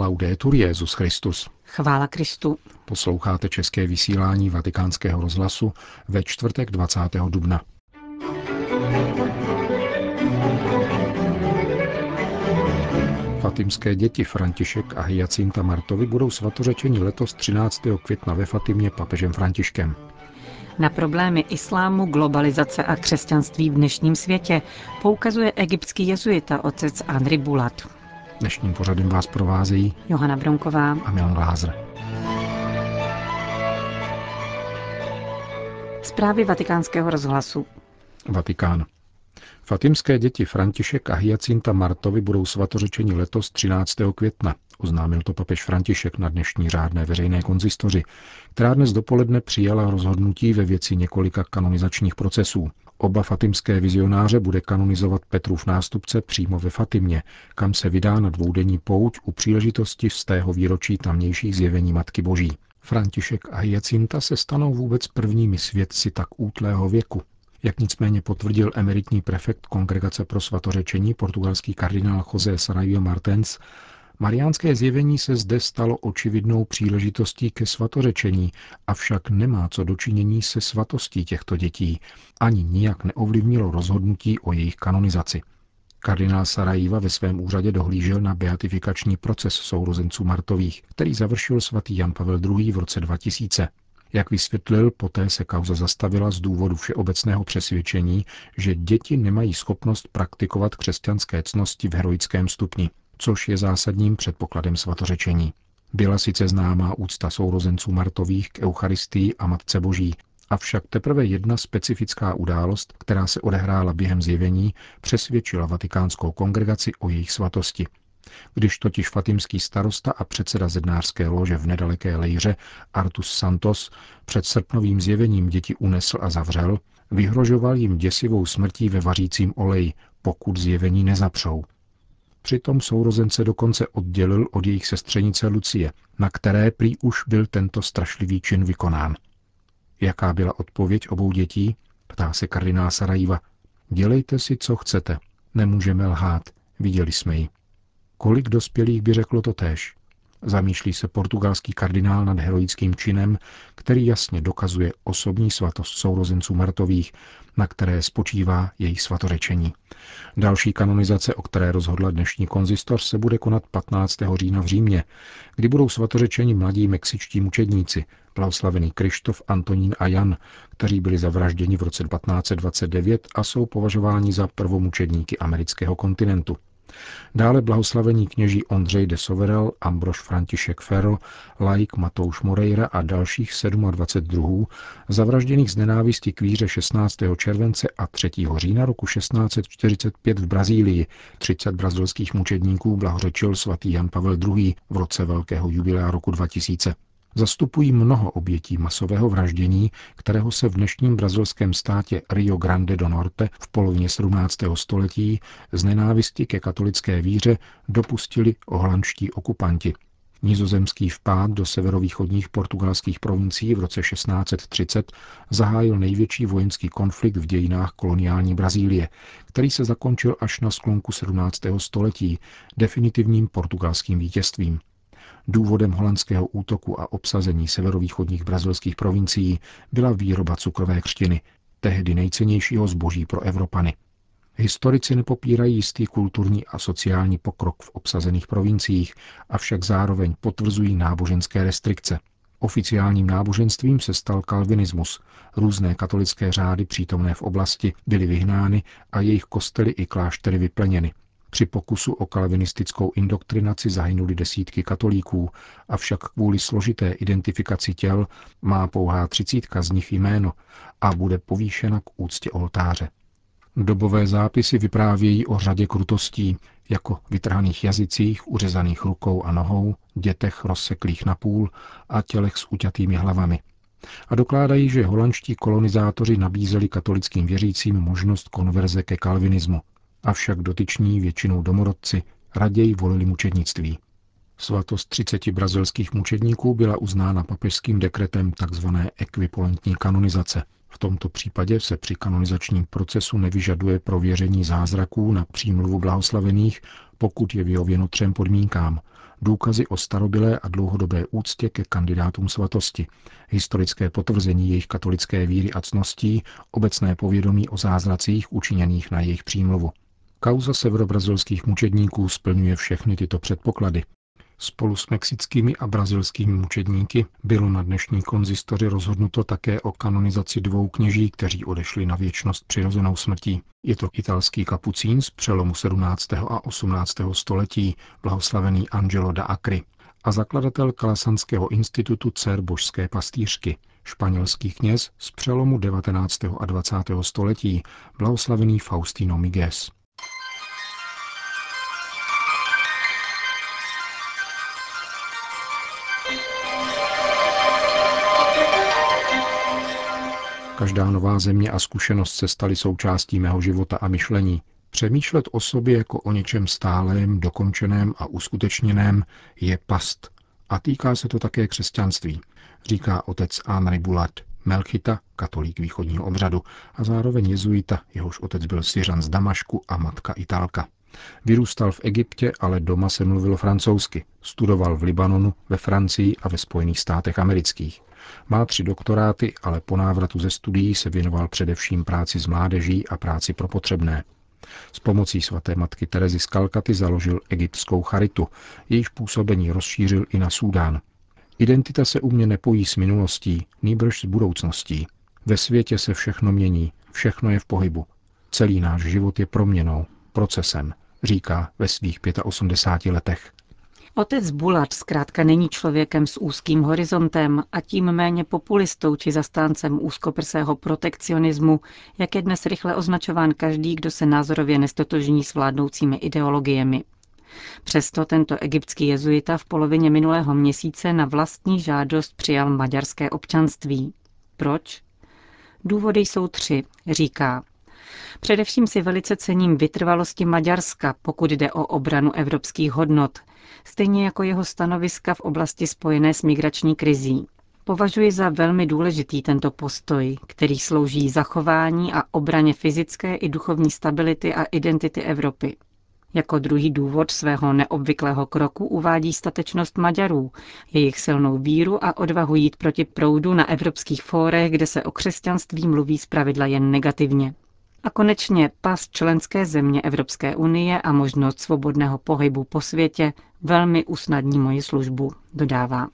Laudetur Jezus Christus. Chvála Kristu. Posloucháte české vysílání Vatikánského rozhlasu ve čtvrtek 20. dubna. Fatimské děti František a Hyacinta Martovi budou svatořečeni letos 13. května ve Fatimě papežem Františkem. Na problémy islámu, globalizace a křesťanství v dnešním světě poukazuje egyptský jezuita otec Andri Bulat. Dnešním pořadem vás provázejí Johana Bronková a Milan Glázer. Zprávy vatikánského rozhlasu. Vatikán. Fatimské děti František a Hyacinta Martovi budou svatořečeni letos 13. května, oznámil to papež František na dnešní řádné veřejné konzistoři, která dnes dopoledne přijala rozhodnutí ve věci několika kanonizačních procesů. Oba fatimské vizionáře bude kanonizovat Petrův nástupce přímo ve Fatimě, kam se vydá na dvoudenní pouť u příležitosti z tého výročí tamnějších zjevení Matky Boží. František a Hyacinta se stanou vůbec prvními svědci tak útlého věku, jak nicméně potvrdil emeritní prefekt Kongregace pro svatořečení portugalský kardinál José Saraiva Martens, Mariánské zjevení se zde stalo očividnou příležitostí ke svatořečení, avšak nemá co dočinění se svatostí těchto dětí, ani nijak neovlivnilo rozhodnutí o jejich kanonizaci. Kardinál Sarajiva ve svém úřadě dohlížel na beatifikační proces sourozenců Martových, který završil svatý Jan Pavel II. v roce 2000. Jak vysvětlil, poté se kauza zastavila z důvodu všeobecného přesvědčení, že děti nemají schopnost praktikovat křesťanské cnosti v heroickém stupni, což je zásadním předpokladem svatořečení. Byla sice známá úcta sourozenců Martových k Eucharistii a Matce Boží, avšak teprve jedna specifická událost, která se odehrála během zjevení, přesvědčila vatikánskou kongregaci o jejich svatosti – když totiž fatimský starosta a předseda zednářské lože v nedaleké Lejře Artus Santos před srpnovým zjevením děti unesl a zavřel, vyhrožoval jim děsivou smrtí ve vařícím oleji, pokud zjevení nezapřou. Přitom sourozence dokonce oddělil od jejich sestřenice Lucie, na které prý už byl tento strašlivý čin vykonán. Jaká byla odpověď obou dětí? Ptá se kardinál Sarajiva. Dělejte si, co chcete. Nemůžeme lhát. Viděli jsme ji. Kolik dospělých by řeklo to též? Zamýšlí se portugalský kardinál nad heroickým činem, který jasně dokazuje osobní svatost sourozenců Martových, na které spočívá jejich svatořečení. Další kanonizace, o které rozhodla dnešní konzistor, se bude konat 15. října v Římě, kdy budou svatořečeni mladí mexičtí mučedníci, blahoslavený Krištof, Antonín a Jan, kteří byli zavražděni v roce 1529 a jsou považováni za prvomučedníky amerického kontinentu. Dále blahoslavení kněží Ondřej de Soverel, Ambrož František Ferro, laik Matouš Moreira a dalších 27 druhů, zavražděných z nenávisti k víře 16. července a 3. října roku 1645 v Brazílii. 30 brazilských mučedníků blahořečil svatý Jan Pavel II. v roce velkého jubilea roku 2000 zastupují mnoho obětí masového vraždění, kterého se v dnešním brazilském státě Rio Grande do Norte v polovině 17. století z nenávisti ke katolické víře dopustili ohlanští okupanti. Nizozemský vpád do severovýchodních portugalských provincií v roce 1630 zahájil největší vojenský konflikt v dějinách koloniální Brazílie, který se zakončil až na sklonku 17. století definitivním portugalským vítězstvím. Důvodem holandského útoku a obsazení severovýchodních brazilských provincií byla výroba cukrové křtiny, tehdy nejcennějšího zboží pro Evropany. Historici nepopírají jistý kulturní a sociální pokrok v obsazených provinciích, avšak zároveň potvrzují náboženské restrikce. Oficiálním náboženstvím se stal kalvinismus. Různé katolické řády přítomné v oblasti byly vyhnány a jejich kostely i kláštery vyplněny. Při pokusu o kalvinistickou indoktrinaci zahynuli desítky katolíků, avšak kvůli složité identifikaci těl má pouhá třicítka z nich jméno a bude povýšena k úctě oltáře. Dobové zápisy vyprávějí o řadě krutostí, jako vytrhaných jazycích, uřezaných rukou a nohou, dětech rozseklých na půl a tělech s uťatými hlavami. A dokládají, že holandští kolonizátoři nabízeli katolickým věřícím možnost konverze ke kalvinismu – avšak dotyční většinou domorodci raději volili mučednictví. Svatost 30 brazilských mučedníků byla uznána papežským dekretem tzv. ekvivalentní kanonizace. V tomto případě se při kanonizačním procesu nevyžaduje prověření zázraků na přímluvu blahoslavených, pokud je vyhověno třem podmínkám. důkazy o starobilé a dlouhodobé úctě ke kandidátům svatosti, historické potvrzení jejich katolické víry a cností, obecné povědomí o zázracích učiněných na jejich přímluvu. Kauza severobrazilských mučedníků splňuje všechny tyto předpoklady Spolu s mexickými a brazilskými mučedníky bylo na dnešní konzistoři rozhodnuto také o kanonizaci dvou kněží, kteří odešli na věčnost přirozenou smrtí. Je to italský kapucín z přelomu 17. a 18. století, blahoslavený Angelo da Acri, a zakladatel Kalasanského institutu dcer božské pastýřky, španělský kněz z přelomu 19. a 20. století, blahoslavený Faustino Miguez. Každá nová země a zkušenost se staly součástí mého života a myšlení. Přemýšlet o sobě jako o něčem stálém, dokončeném a uskutečněném je past. A týká se to také křesťanství, říká otec Henri Bulat, Melchita, katolík východního obřadu, a zároveň jezuita, jehož otec byl Syřan z Damašku a matka Italka. Vyrůstal v Egyptě, ale doma se mluvilo francouzsky. Studoval v Libanonu, ve Francii a ve Spojených státech amerických. Má tři doktoráty, ale po návratu ze studií se věnoval především práci s mládeží a práci pro potřebné. S pomocí svaté matky Terezy z Kalkaty založil egyptskou charitu, jejíž působení rozšířil i na Súdán. Identita se u mě nepojí s minulostí, nýbrž s budoucností. Ve světě se všechno mění, všechno je v pohybu. Celý náš život je proměnou, procesem, říká ve svých 85 letech. Otec Bulat zkrátka není člověkem s úzkým horizontem a tím méně populistou či zastáncem úzkoprsého protekcionismu, jak je dnes rychle označován každý, kdo se názorově nestotožní s vládnoucími ideologiemi. Přesto tento egyptský jezuita v polovině minulého měsíce na vlastní žádost přijal maďarské občanství. Proč? Důvody jsou tři, říká. Především si velice cením vytrvalosti Maďarska, pokud jde o obranu evropských hodnot, stejně jako jeho stanoviska v oblasti spojené s migrační krizí. Považuji za velmi důležitý tento postoj, který slouží zachování a obraně fyzické i duchovní stability a identity Evropy. Jako druhý důvod svého neobvyklého kroku uvádí statečnost Maďarů, jejich silnou víru a odvahu jít proti proudu na evropských fórech, kde se o křesťanství mluví zpravidla jen negativně. A konečně pas členské země Evropské unie a možnost svobodného pohybu po světě velmi usnadní moji službu, dodává.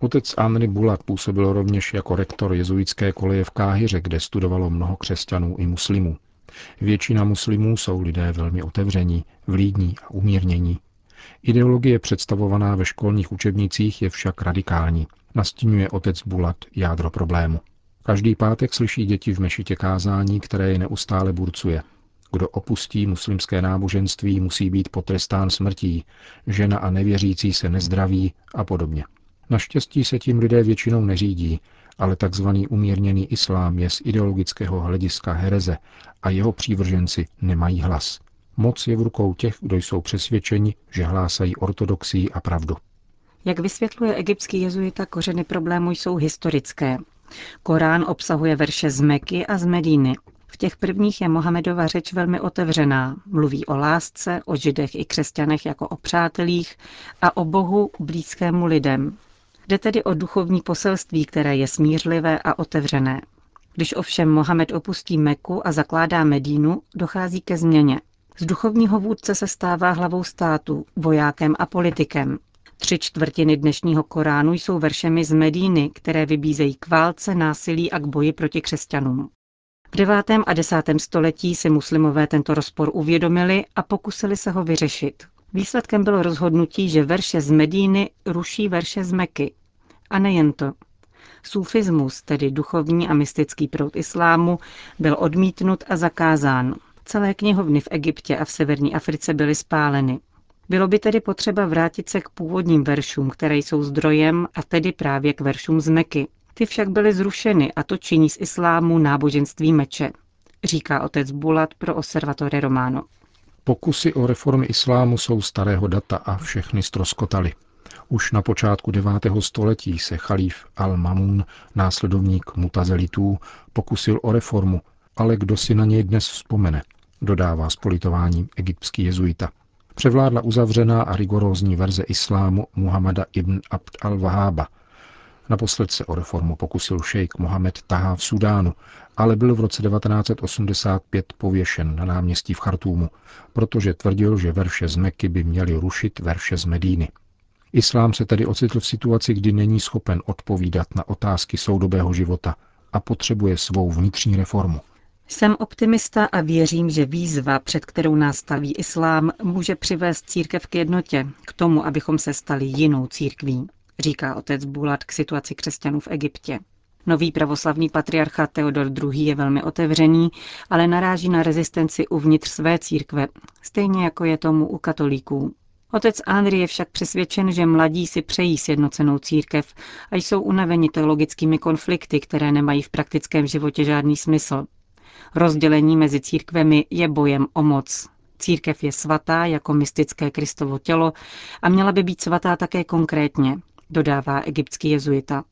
Otec Henry Bulat působil rovněž jako rektor jezuitské koleje v Káhyře, kde studovalo mnoho křesťanů i muslimů. Většina muslimů jsou lidé velmi otevření, vlídní a umírnění. Ideologie představovaná ve školních učebnicích je však radikální, nastínuje otec Bulat jádro problému. Každý pátek slyší děti v mešitě kázání, které je neustále burcuje. Kdo opustí muslimské náboženství, musí být potrestán smrtí, žena a nevěřící se nezdraví a podobně. Naštěstí se tím lidé většinou neřídí, ale tzv. umírněný islám je z ideologického hlediska hereze a jeho přívrženci nemají hlas. Moc je v rukou těch, kdo jsou přesvědčeni, že hlásají ortodoxii a pravdu. Jak vysvětluje egyptský jezuita, kořeny problému jsou historické. Korán obsahuje verše z Meky a z Medíny. V těch prvních je Mohamedova řeč velmi otevřená. Mluví o lásce, o židech i křesťanech jako o přátelích a o Bohu blízkému lidem. Jde tedy o duchovní poselství, které je smířlivé a otevřené. Když ovšem Mohamed opustí Meku a zakládá Medínu, dochází ke změně. Z duchovního vůdce se stává hlavou státu, vojákem a politikem. Tři čtvrtiny dnešního Koránu jsou veršemi z Medíny, které vybízejí k válce, násilí a k boji proti křesťanům. V 9. a 10. století si muslimové tento rozpor uvědomili a pokusili se ho vyřešit. Výsledkem bylo rozhodnutí, že verše z Medíny ruší verše z Meky. A nejen to. Sufismus, tedy duchovní a mystický proud islámu, byl odmítnut a zakázán. Celé knihovny v Egyptě a v severní Africe byly spáleny. Bylo by tedy potřeba vrátit se k původním veršům, které jsou zdrojem, a tedy právě k veršům z Meky. Ty však byly zrušeny a to činí z islámu náboženství meče, říká otec Bulat pro Observatore Romano. Pokusy o reformy islámu jsou starého data a všechny stroskotaly. Už na počátku 9. století se chalíf al-Mamun, následovník mutazelitů, pokusil o reformu, ale kdo si na něj dnes vzpomene, dodává s politováním egyptský jezuita. Převládla uzavřená a rigorózní verze islámu Muhammada ibn Abd al-Wahába. Naposled se o reformu pokusil šejk Mohamed Taha v Sudánu, ale byl v roce 1985 pověšen na náměstí v Chartúmu, protože tvrdil, že verše z Meky by měly rušit verše z Medíny. Islám se tedy ocitl v situaci, kdy není schopen odpovídat na otázky soudobého života a potřebuje svou vnitřní reformu. Jsem optimista a věřím, že výzva, před kterou nás staví islám, může přivést církev k jednotě, k tomu, abychom se stali jinou církví, říká otec Bulat k situaci křesťanů v Egyptě. Nový pravoslavný patriarcha Theodor II. je velmi otevřený, ale naráží na rezistenci uvnitř své církve, stejně jako je tomu u katolíků. Otec Andri je však přesvědčen, že mladí si přejí sjednocenou církev a jsou unaveni teologickými konflikty, které nemají v praktickém životě žádný smysl. Rozdělení mezi církvemi je bojem o moc. Církev je svatá jako mystické Kristovo tělo a měla by být svatá také konkrétně, dodává egyptský jezuita.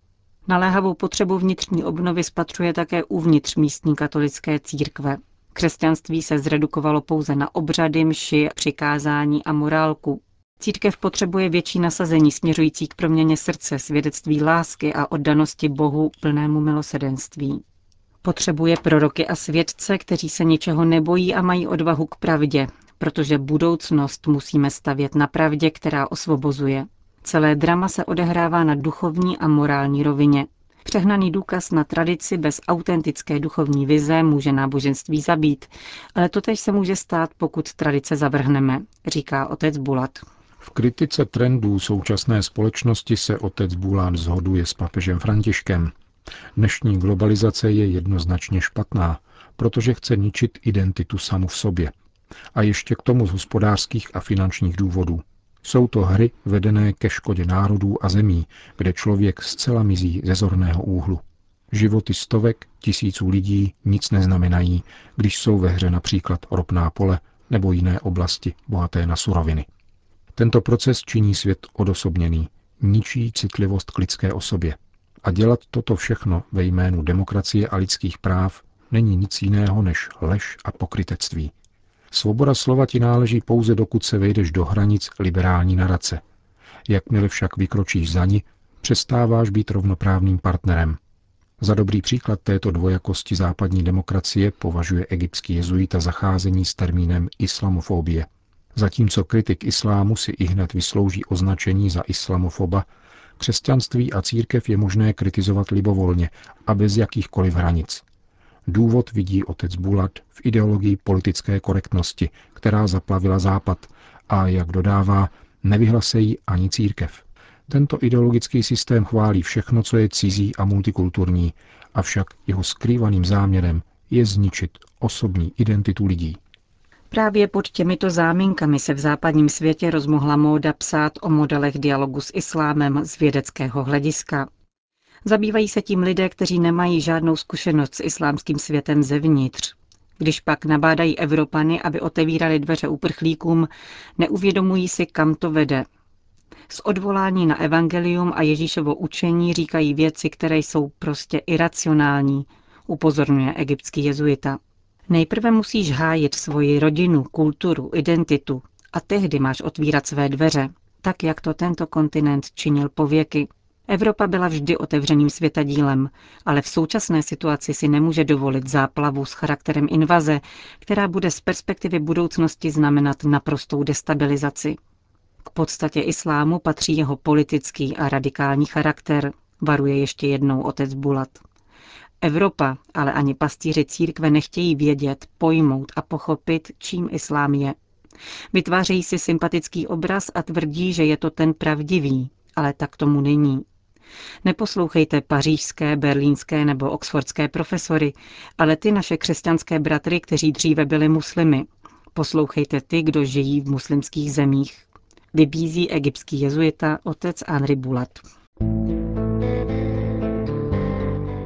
Naléhavou potřebu vnitřní obnovy spatřuje také uvnitř místní katolické církve. Křesťanství se zredukovalo pouze na obřady, mši, přikázání a morálku. Církev potřebuje větší nasazení směřující k proměně srdce, svědectví lásky a oddanosti Bohu plnému milosedenství. Potřebuje proroky a svědce, kteří se ničeho nebojí a mají odvahu k pravdě, protože budoucnost musíme stavět na pravdě, která osvobozuje. Celé drama se odehrává na duchovní a morální rovině. Přehnaný důkaz na tradici bez autentické duchovní vize může náboženství zabít, ale totež se může stát, pokud tradice zavrhneme, říká otec Bulat. V kritice trendů současné společnosti se otec Bulán zhoduje s papežem Františkem. Dnešní globalizace je jednoznačně špatná, protože chce ničit identitu samu v sobě. A ještě k tomu z hospodářských a finančních důvodů. Jsou to hry vedené ke škodě národů a zemí, kde člověk zcela mizí ze zorného úhlu. Životy stovek, tisíců lidí nic neznamenají, když jsou ve hře například ropná pole nebo jiné oblasti bohaté na suroviny. Tento proces činí svět odosobněný, ničí citlivost k lidské osobě. A dělat toto všechno ve jménu demokracie a lidských práv není nic jiného než lež a pokrytectví. Svoboda slova ti náleží pouze dokud se vejdeš do hranic liberální narace. Jakmile však vykročíš za ní, přestáváš být rovnoprávným partnerem. Za dobrý příklad této dvojakosti západní demokracie považuje egyptský jezuita zacházení s termínem islamofobie – Zatímco kritik islámu si i hned vyslouží označení za islamofoba, křesťanství a církev je možné kritizovat libovolně a bez jakýchkoliv hranic. Důvod vidí otec Bulat v ideologii politické korektnosti, která zaplavila Západ a, jak dodává, nevyhlasejí ani církev. Tento ideologický systém chválí všechno, co je cizí a multikulturní, avšak jeho skrývaným záměrem je zničit osobní identitu lidí. Právě pod těmito záminkami se v západním světě rozmohla móda psát o modelech dialogu s islámem z vědeckého hlediska. Zabývají se tím lidé, kteří nemají žádnou zkušenost s islámským světem zevnitř. Když pak nabádají Evropany, aby otevírali dveře uprchlíkům, neuvědomují si, kam to vede. Z odvolání na evangelium a Ježíšovo učení říkají věci, které jsou prostě iracionální, upozorňuje egyptský jezuita. Nejprve musíš hájit svoji rodinu, kulturu, identitu a tehdy máš otvírat své dveře, tak jak to tento kontinent činil po věky. Evropa byla vždy otevřeným světadílem, ale v současné situaci si nemůže dovolit záplavu s charakterem invaze, která bude z perspektivy budoucnosti znamenat naprostou destabilizaci. K podstatě islámu patří jeho politický a radikální charakter, varuje ještě jednou otec Bulat. Evropa, ale ani pastýři církve nechtějí vědět, pojmout a pochopit, čím islám je. Vytvářejí si sympatický obraz a tvrdí, že je to ten pravdivý, ale tak tomu není. Neposlouchejte pařížské, berlínské nebo oxfordské profesory, ale ty naše křesťanské bratry, kteří dříve byli muslimy. Poslouchejte ty, kdo žijí v muslimských zemích. Vybízí egyptský jezuita otec Henri Bulat.